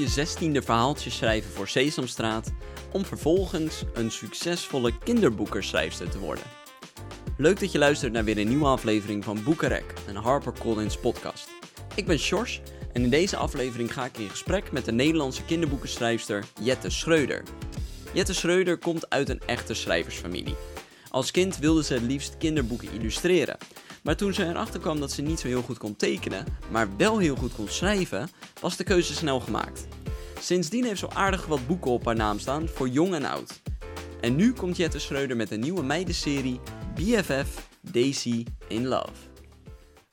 je zestiende verhaaltje schrijven voor Sesamstraat om vervolgens een succesvolle kinderboekerschrijfster te worden. Leuk dat je luistert naar weer een nieuwe aflevering van Boekenrek, een HarperCollins podcast. Ik ben Sjors en in deze aflevering ga ik in gesprek met de Nederlandse kinderboekenschrijfster Jette Schreuder. Jette Schreuder komt uit een echte schrijversfamilie. Als kind wilde ze het liefst kinderboeken illustreren. Maar toen ze erachter kwam dat ze niet zo heel goed kon tekenen, maar wel heel goed kon schrijven, was de keuze snel gemaakt. Sindsdien heeft ze aardig wat boeken op haar naam staan voor jong en oud. En nu komt Jette Schreuder met een nieuwe meidenserie BFF Daisy in Love.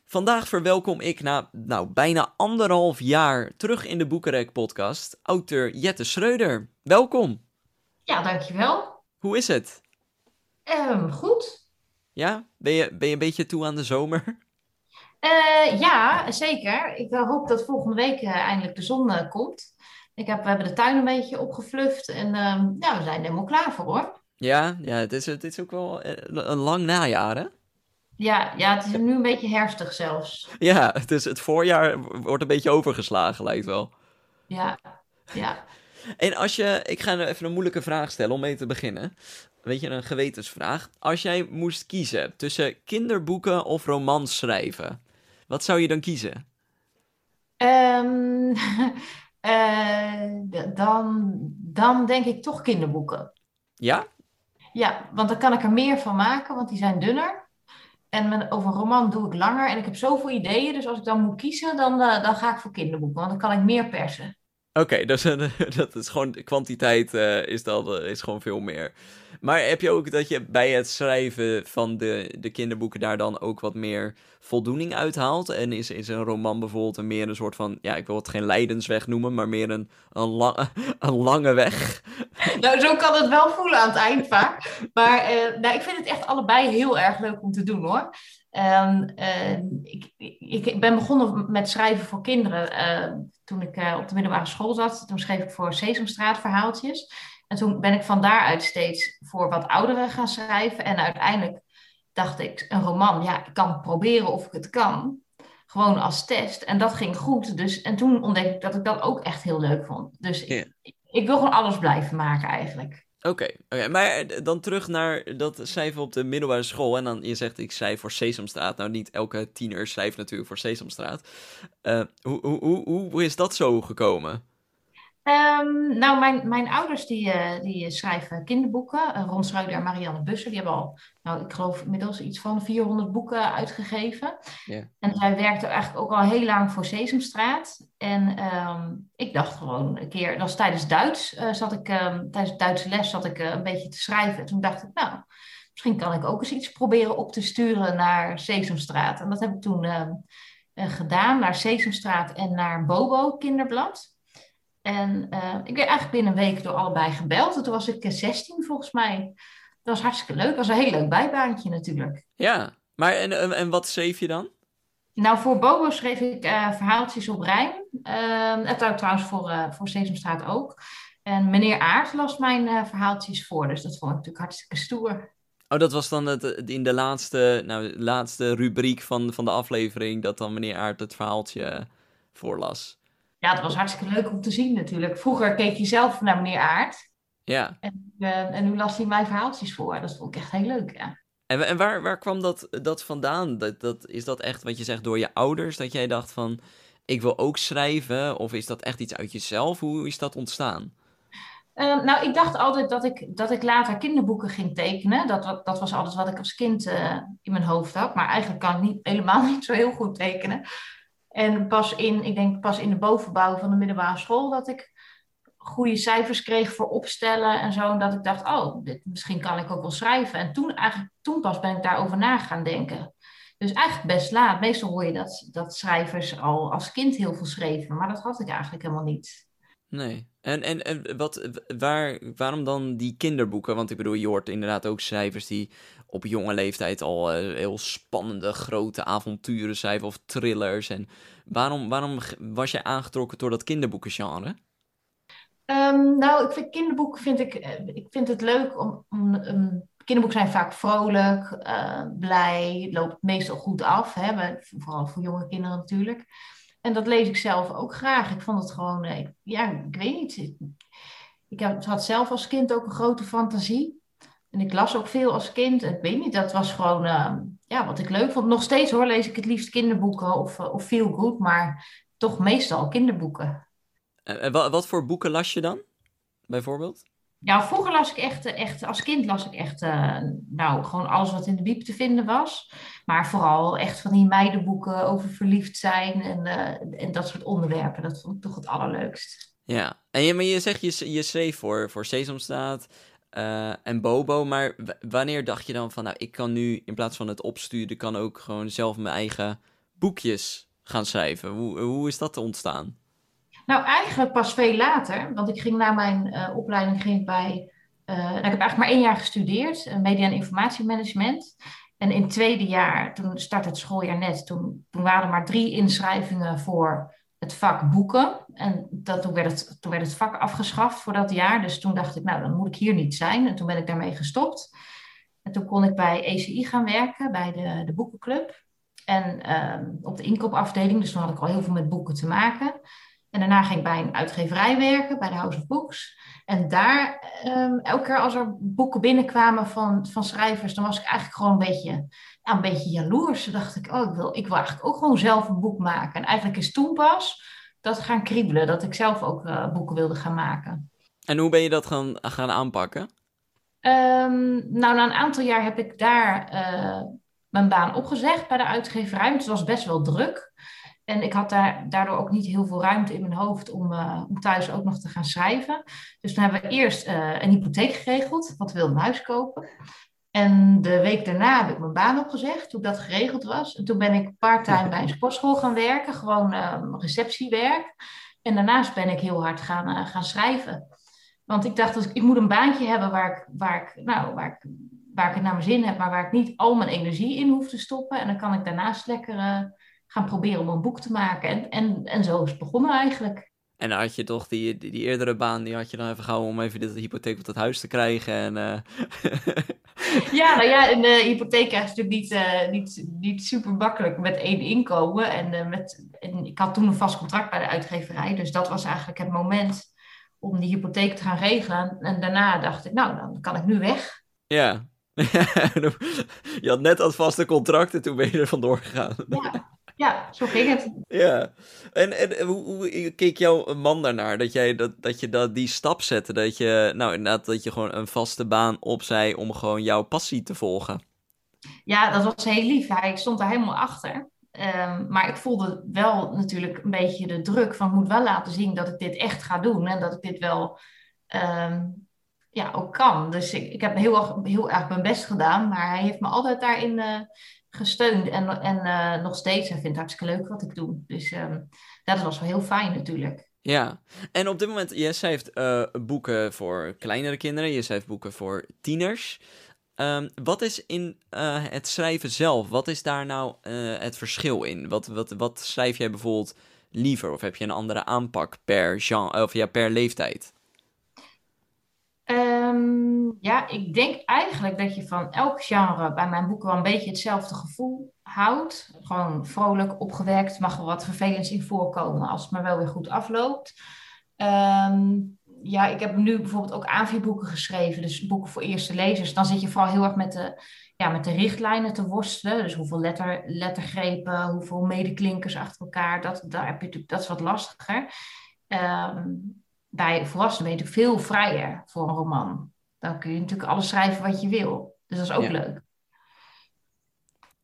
Vandaag verwelkom ik na nou, bijna anderhalf jaar terug in de Boekenrek podcast auteur Jette Schreuder. Welkom. Ja, dankjewel. Hoe is het? Um, goed. Ja? Ben je, ben je een beetje toe aan de zomer? Uh, ja, zeker. Ik hoop dat volgende week uh, eindelijk de zon uh, komt. Ik heb, we hebben de tuin een beetje opgefluft en ehm, ja, we zijn er helemaal klaar voor hoor. Ja, ja het, is, het is ook wel een lang najaar hè? Ja, ja, het is nu een beetje herfstig zelfs. Ja, het, is, het voorjaar wordt een beetje overgeslagen lijkt wel. Ja, ja. En als je, ik ga even een moeilijke vraag stellen om mee te beginnen weet je, een gewetensvraag. Als jij moest kiezen tussen kinderboeken of romans schrijven, wat zou je dan kiezen? Um, uh, dan, dan denk ik toch kinderboeken. Ja? Ja, want dan kan ik er meer van maken, want die zijn dunner. En met, over een roman doe ik langer en ik heb zoveel ideeën. Dus als ik dan moet kiezen, dan, uh, dan ga ik voor kinderboeken, want dan kan ik meer persen. Oké, dat is gewoon, kwantiteit uh, is, dat, is gewoon veel meer. Maar heb je ook dat je bij het schrijven van de, de kinderboeken daar dan ook wat meer voldoening uithaalt? En is, is een roman bijvoorbeeld een meer een soort van, ja, ik wil het geen lijdensweg noemen, maar meer een, een, lang, een lange weg? Nou, zo kan het wel voelen aan het eind vaak. Maar uh, nou, ik vind het echt allebei heel erg leuk om te doen hoor. Um, uh, ik, ik, ben begonnen met schrijven voor kinderen uh, toen ik uh, op de middelbare school zat. Toen schreef ik voor Sesamstraat verhaaltjes. En toen ben ik van daaruit steeds voor wat ouderen gaan schrijven. En uiteindelijk dacht ik, een roman, ja, ik kan proberen of ik het kan. Gewoon als test. En dat ging goed. Dus, en toen ontdekte ik dat ik dat ook echt heel leuk vond. Dus ik, ik wil gewoon alles blijven maken eigenlijk. Oké, maar dan terug naar dat schrijven op de middelbare school. En dan, je zegt, ik schrijf voor Sesamstraat. Nou, niet elke tiener schrijft natuurlijk voor Sesamstraat. Uh, hoe, hoe, hoe, hoe is dat zo gekomen? Um, nou, mijn, mijn ouders die, uh, die schrijven kinderboeken. Uh, Ron Schreuder en Marianne Busser. Die hebben al, nou, ik geloof inmiddels iets van 400 boeken uitgegeven. Yeah. En zij werkte eigenlijk ook al heel lang voor Sesamstraat. En um, ik dacht gewoon een keer, dat was tijdens Duits, uh, zat ik, um, tijdens Duitse les zat ik een beetje te schrijven. En toen dacht ik, nou, misschien kan ik ook eens iets proberen op te sturen naar Sesamstraat. En dat heb ik toen gedaan, naar Sesamstraat en naar Bobo Kinderblad. En uh, ik werd eigenlijk binnen een week door allebei gebeld. En toen was ik 16 volgens mij. Dat was hartstikke leuk. Dat was een heel leuk bijbaantje natuurlijk. Ja, maar en, en wat schreef je dan? Nou, voor Bobo schreef ik uh, verhaaltjes op rijm. Uh, en trouwens voor, uh, voor Sesamstraat ook. En meneer Aert las mijn verhaaltjes voor. Dus dat vond ik natuurlijk hartstikke stoer. Oh, dat was dan het, in de laatste, nou, laatste rubriek van, van de aflevering... dat dan meneer Aert het verhaaltje voorlas. Ja, het was hartstikke leuk om te zien natuurlijk. Vroeger keek je zelf naar meneer Aert. Ja. En, uh, en nu las hij mijn verhaaltjes voor. Dat vond ik echt heel leuk, ja. En, en waar, waar kwam dat, dat vandaan? Dat, dat, is dat echt wat je zegt door je ouders? Dat jij dacht van, ik wil ook schrijven? Of is dat echt iets uit jezelf? Hoe is dat ontstaan? Uh, nou, ik dacht altijd dat ik, dat ik later kinderboeken ging tekenen. Dat, dat was altijd wat ik als kind uh, in mijn hoofd had. Maar eigenlijk kan ik niet, helemaal niet zo heel goed tekenen. En pas in, ik denk pas in de bovenbouw van de middelbare school dat ik goede cijfers kreeg voor opstellen en zo. En dat ik dacht, oh, dit, misschien kan ik ook wel schrijven. En toen, eigenlijk, toen pas ben ik daarover na gaan denken. Dus eigenlijk best laat. Meestal hoor je dat, dat schrijvers al als kind heel veel schreven. Maar dat had ik eigenlijk helemaal niet. Nee. En, en, en wat, waar, waarom dan die kinderboeken? Want ik bedoel, je hoort inderdaad ook schrijvers die op jonge leeftijd al uh, heel spannende, grote avonturen schrijven of thrillers. En waarom, waarom was je aangetrokken door dat kinderboekengenre? Um, nou, ik vind kinderboeken vind ik, eh, ik vind het leuk om. om um, kinderboeken zijn vaak vrolijk, uh, blij, loopt meestal goed af. Hè? vooral voor jonge kinderen natuurlijk. En dat lees ik zelf ook graag. Ik vond het gewoon, ja, ik weet niet. Ik had zelf als kind ook een grote fantasie. En ik las ook veel als kind. Ik weet niet, dat was gewoon ehm, ja, wat ik leuk vond. Nog steeds hoor, lees ik het liefst kinderboeken of, of feel good, maar toch meestal kinderboeken. En wat, voor boeken las je dan, bijvoorbeeld? Ja, vroeger las ik echt, echt als kind las ik echt, uh, nou, gewoon alles wat in de biep te vinden was. Maar vooral echt van die meidenboeken over verliefd zijn en, uh, en dat soort onderwerpen. Dat vond ik toch het allerleukst. Ja, en je, maar je zegt je, je schreef voor, voor Sesamstraat uh, en Bobo, maar wanneer dacht je dan van, nou, ik kan nu in plaats van het opsturen, kan ook gewoon zelf mijn eigen boekjes gaan schrijven? Hoe, hoe is dat ontstaan? Nou, eigenlijk pas veel later, want ik ging na mijn uh, opleiding ging bij. Uh, nou, ik heb eigenlijk maar één jaar gestudeerd, media en informatiemanagement. En in het tweede jaar, toen startte het schooljaar net, toen, toen waren er maar drie inschrijvingen voor het vak boeken. En dat, toen, werd het, toen werd het vak afgeschaft voor dat jaar. Dus toen dacht ik, nou, dan moet ik hier niet zijn. En toen ben ik daarmee gestopt. En toen kon ik bij ECI gaan werken, bij de, de boekenclub. En uh, op de inkoopafdeling, dus toen had ik al heel veel met boeken te maken. En daarna ging ik bij een uitgeverij werken, bij de House of Books. En daar, um, elke keer als er boeken binnenkwamen van, van schrijvers, dan was ik eigenlijk gewoon een beetje, ja, een beetje jaloers. Toen dacht ik, oh, ik wil, ik wil eigenlijk ook gewoon zelf een boek maken. En eigenlijk is toen pas dat gaan kriebelen, dat ik zelf ook uh, boeken wilde gaan maken. En hoe ben je dat gaan, gaan aanpakken? Um, nou, na een aantal jaar heb ik daar uh, mijn baan opgezegd bij de uitgeverij. Het was best wel druk. En ik had daar, daardoor ook niet heel veel ruimte in mijn hoofd om, uh, om thuis ook nog te gaan schrijven. Dus toen hebben we eerst uh, een hypotheek geregeld, want we wilden een huis kopen. En de week daarna heb ik mijn baan opgezegd, toen dat geregeld was. En toen ben ik parttime bij een sportschool gaan werken, gewoon uh, receptiewerk. En daarnaast ben ik heel hard gaan, gaan schrijven. Want ik dacht, ik, moet een baantje hebben waar ik, waar, ik, nou, waar, ik, waar ik het naar mijn zin heb, maar waar ik niet al mijn energie in hoef te stoppen. En dan kan ik daarnaast lekker gaan proberen om een boek te maken. En, en, en zo is het begonnen eigenlijk. En dan had je toch die, die, eerdere baan, die had je dan even gehouden om even de hypotheek op het huis te krijgen. En, uh... ja, nou ja, en de hypotheek krijg je natuurlijk niet, uh, niet, niet super makkelijk met één inkomen. En, uh, met, en ik had toen een vast contract bij de uitgeverij, dus dat was eigenlijk het moment om die hypotheek te gaan regelen. En daarna dacht ik, nou, dan kan ik nu weg. Ja, je had net dat vaste contract en toen ben je er vandoor gegaan. Ja, ja, zo ging het. Ja. En, en hoe, hoe keek jouw man daarnaar? Dat, jij, dat, dat je dat, die stap zette? Dat je, nou inderdaad, dat je gewoon een vaste baan opzij om gewoon jouw passie te volgen? Ja, dat was heel lief. Hij stond daar helemaal achter. Um, maar ik voelde wel natuurlijk een beetje de druk van ik moet wel laten zien dat ik dit echt ga doen. En dat ik dit wel um, ja, ook kan. Dus ik, ik heb heel, heel erg mijn best gedaan. Maar hij heeft me altijd daarin uh, gesteund. En, en uh, nog steeds, hij vindt het hartstikke leuk wat ik doe. Dus um, dat was wel heel fijn natuurlijk. Ja, en op dit moment, je schrijft uh, boeken voor kleinere kinderen, je schrijft boeken voor tieners. Um, wat is in uh, het schrijven zelf, wat is daar nou het verschil in? Wat, wat, wat schrijf jij bijvoorbeeld liever? Of heb je een andere aanpak per, genre, of ja, per leeftijd? Um, ja, ik denk eigenlijk dat je van elk genre bij mijn boeken wel een beetje hetzelfde gevoel houdt. Gewoon vrolijk, opgewekt, mag er wat vervelends in voorkomen als het maar wel weer goed afloopt. Um, ja, ik heb nu bijvoorbeeld ook AVI-boeken geschreven, dus boeken voor eerste lezers. Dan zit je vooral heel erg met de, ja, met de richtlijnen te worstelen. Dus hoeveel letter, lettergrepen, hoeveel medeklinkers achter elkaar. Dat, daar heb je dat is wat lastiger. Um, bij volwassenen ben je natuurlijk veel vrijer voor een roman. Dan kun je natuurlijk alles schrijven wat je wil. Dus dat is ook ja. leuk.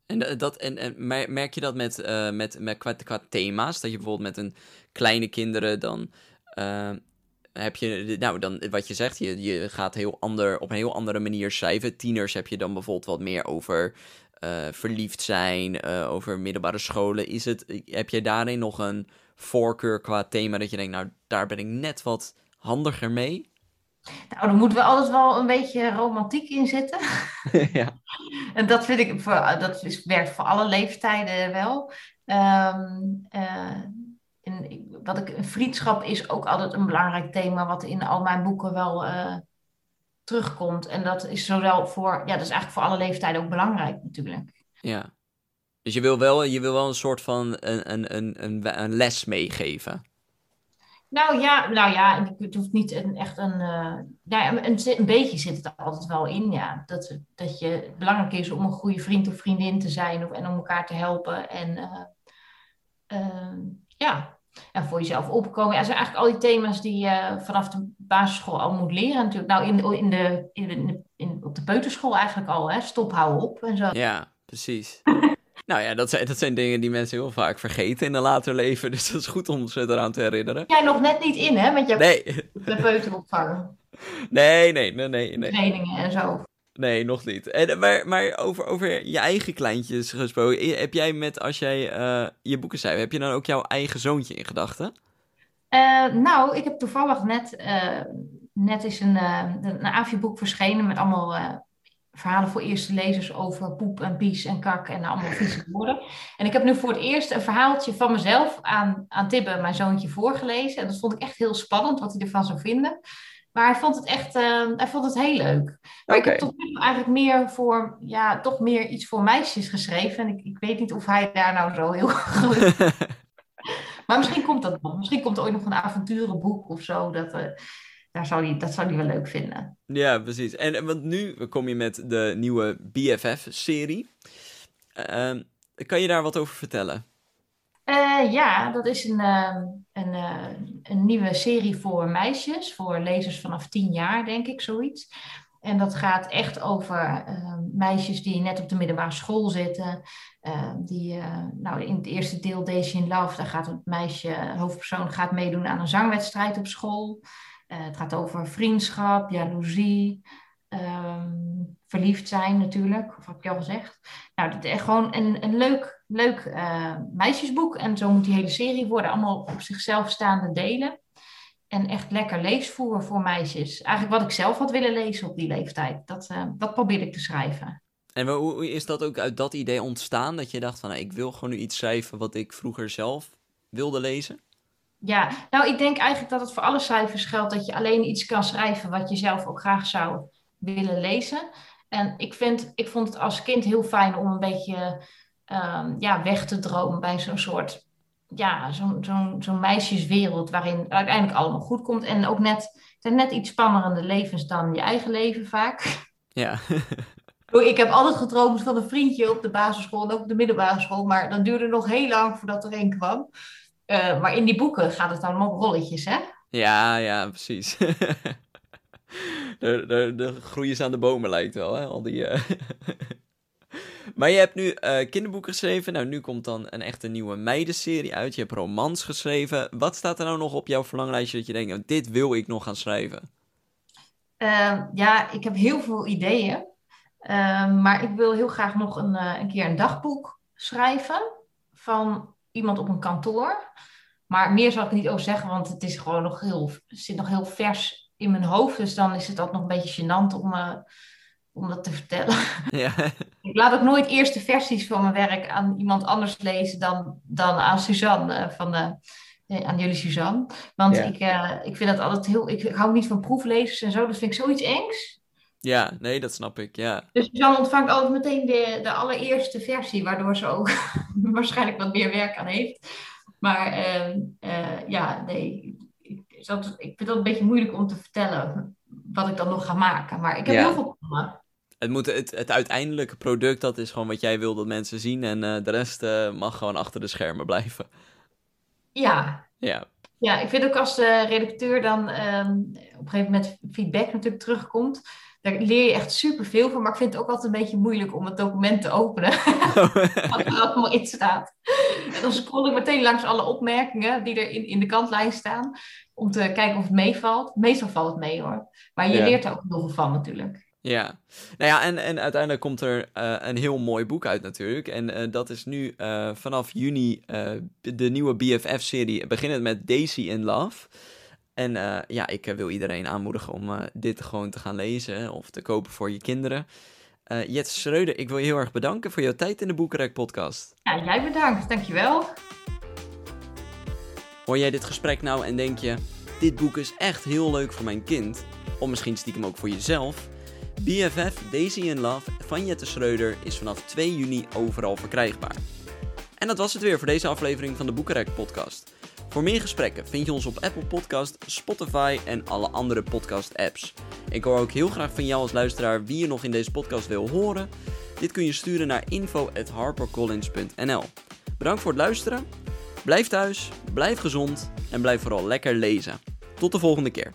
En, dat, en, en merk je dat met, uh, met, met qua, qua, thema's? Dat je bijvoorbeeld met een kleine kinderen dan... Uh, heb je, nou, dan wat je zegt, je, je gaat heel ander, op een heel andere manier schrijven. Tieners heb je dan bijvoorbeeld wat meer over uh, verliefd zijn, over middelbare scholen. Is het, heb je daarin nog een voorkeur qua thema dat je denkt, nou, daar ben ik net wat handiger mee? Nou, er moet wel altijd wel een beetje romantiek in zitten. ja. En dat vind ik, voor, dat is, werkt voor alle leeftijden wel. Um, uh, in, wat ik, vriendschap is ook altijd een belangrijk thema, wat in al mijn boeken wel uh, terugkomt. En dat is zowel voor, ja, dat is eigenlijk voor alle leeftijden ook belangrijk natuurlijk. Ja. Dus je wil wel, je wil wel een soort van een, een, een, een, les meegeven. Nou ja, nou ja, het hoeft niet een, echt een, uh, nou een, een, beetje zit het altijd wel in, ja. Dat, dat je, het belangrijk is om een goede vriend of vriendin te zijn of, en om elkaar te helpen. En uh, ja, en voor jezelf opkomen. Ja, zijn eigenlijk al die thema's die je vanaf de basisschool al moet leren natuurlijk. Nou, in, in de, in de, in, op de peuterschool eigenlijk al, hè. Stop, hou op en zo. Ja, precies. Nou ja, dat zijn, dat zijn dingen die mensen heel vaak vergeten in een later leven. Dus dat is goed om ze eraan te herinneren. Jij nog net niet in, hè? Want je hebt nee. de peuteropvang. Nee, nee, nee, nee, nee. Trainingen en zo. Nee, nog niet. En, maar maar over, over je eigen kleintjes gesproken. Heb jij met, als jij uh, je boeken schrijft, heb je dan ook jouw eigen zoontje in gedachten? Uh, nou, ik heb toevallig net, uh, net is een, een AVI-boek verschenen met allemaal verhalen voor eerste lezers over poep en pies en kak en allemaal vieze woorden. En ik heb nu voor het eerst een verhaaltje van mezelf aan, aan Tibbe, mijn zoontje, voorgelezen. En dat vond ik echt heel spannend, wat hij ervan zou vinden. Maar hij vond het echt, uh, hij vond het heel leuk. Maar ik heb toch eigenlijk meer voor, ja, toch meer iets voor meisjes geschreven. En ik, ik weet niet of hij daar nou zo heel gelukkig Maar misschien komt dat nog. Misschien komt er ooit nog een avonturenboek of zo. Dat, uh, daar zou hij, dat zou hij wel leuk vinden. Ja, precies. En want nu kom je met de nieuwe BFF-serie. Uh, kan je daar wat over vertellen? Uh, ja, dat is een, uh, een, uh, een nieuwe serie voor meisjes, voor lezers vanaf tien jaar, denk ik, zoiets. En dat gaat echt over ehm, meisjes die net op de middelbare school zitten. Ehm, die, nou, in het eerste deel Daisy in Love, daar gaat het meisje, hoofdpersoon, gaat meedoen aan een zangwedstrijd op school. Het gaat over vriendschap, jaloezie, um, verliefd zijn natuurlijk, of heb ik al gezegd. Nou, dat is gewoon een, een leuk, leuk uh, meisjesboek. En zo moet die hele serie worden. Allemaal op zichzelf staande delen. En echt lekker leesvoer voor meisjes. Eigenlijk wat ik zelf had willen lezen op die leeftijd. Dat, uh, dat probeer ik te schrijven. En hoe is dat ook uit dat idee ontstaan? Dat je dacht van, nou, ik wil gewoon nu iets schrijven wat ik vroeger zelf wilde lezen? Ja, nou ik denk eigenlijk dat het voor alle cijfers geldt dat je alleen iets kan schrijven wat je zelf ook graag zou willen lezen. En ik, vind, ik vond het als kind heel fijn om een beetje um, ja, weg te dromen bij zo'n soort, ja, zo'n zo'n zo'n meisjeswereld waarin uiteindelijk allemaal goed komt. En ook net, zijn net iets spannendere levens dan je eigen leven vaak. Ja. ik heb altijd gedroomd van een vriendje op de basisschool en ook op de middelbare school, maar dat duurde nog heel lang voordat er een kwam. Uh, maar in die boeken gaat het allemaal op rolletjes, hè? Ja, ja, precies. de, de, de groeien aan de bomen lijkt wel, hè? Al die... Uh... maar je hebt nu uh, kinderboeken geschreven. Nou, nu komt dan een echte nieuwe meidenserie uit. Je hebt romans geschreven. Wat staat er nou nog op jouw verlanglijstje dat je denkt... Oh, dit wil ik nog gaan schrijven? Uh, ja, ik heb heel veel ideeën. Ehm, maar ik wil heel graag nog een, een keer een dagboek schrijven... van iemand op een kantoor... Maar meer zal ik niet over zeggen, want het is gewoon nog heel, zit nog heel vers in mijn hoofd. Dus dan is het ook nog een beetje gênant om, uh, om dat te vertellen. Ja. ik laat ook nooit eerst de versies van mijn werk aan iemand anders lezen dan, dan aan Suzanne uh, van de, uh, aan jullie Suzanne. Want ik, ik vind dat altijd heel. Ik, ik hou niet van proeflezers en zo. Dat vind ik zoiets engs. Ja, nee, dat snap ik, ja. Dus Suzanne ontvangt altijd meteen de, de allereerste versie, waardoor ze ook waarschijnlijk wat meer werk aan heeft. Maar ehm, ja, nee, dat, ik vind dat een beetje moeilijk om te vertellen wat ik dan nog ga maken. Maar ik heb heel veel plannen. Het, moet, het, het uiteindelijke product, dat is gewoon wat jij wil dat mensen zien. En uh, de rest uh, mag gewoon achter de schermen blijven. Ja. Ja. Ja, ik vind ook als de redacteur dan um, op een gegeven moment feedback natuurlijk terugkomt. Daar leer je echt superveel van. Maar ik vind het ook altijd een beetje moeilijk om het document te openen. wat er allemaal in staat. En dan scroll ik meteen langs alle opmerkingen die er in, in de kantlijn staan om te kijken of het meevalt. Meestal valt het mee hoor. Maar je leert er ook heel veel van natuurlijk. Ja, nou ja, en, en uiteindelijk komt er uh, een heel mooi boek uit natuurlijk. En uh, dat is nu uh, vanaf juni de nieuwe BFF-serie, beginnend met Daisy in Love. En ja, ik wil iedereen aanmoedigen om dit gewoon te gaan lezen of te kopen voor je kinderen. Jet Schreuder, ik wil je heel erg bedanken voor jouw tijd in de Boekenrek podcast. Ja, jij bedankt. Dankjewel. Hoor jij dit gesprek nou en denk je, dit boek is echt heel leuk voor mijn kind, of misschien stiekem ook voor jezelf? BFF Daisy in Love van Jette Schreuder is vanaf 2 juni overal verkrijgbaar. En dat was het weer voor deze aflevering van de Boekenrek podcast. Voor meer gesprekken vind je ons op Apple Podcast, Spotify en alle andere podcast apps. Ik hoor ook heel graag van jou als luisteraar wie je nog in deze podcast wil horen. Dit kun je sturen naar info@harpercollins.nl. Bedankt voor het luisteren. Blijf thuis, blijf gezond en blijf vooral lekker lezen. Tot de volgende keer.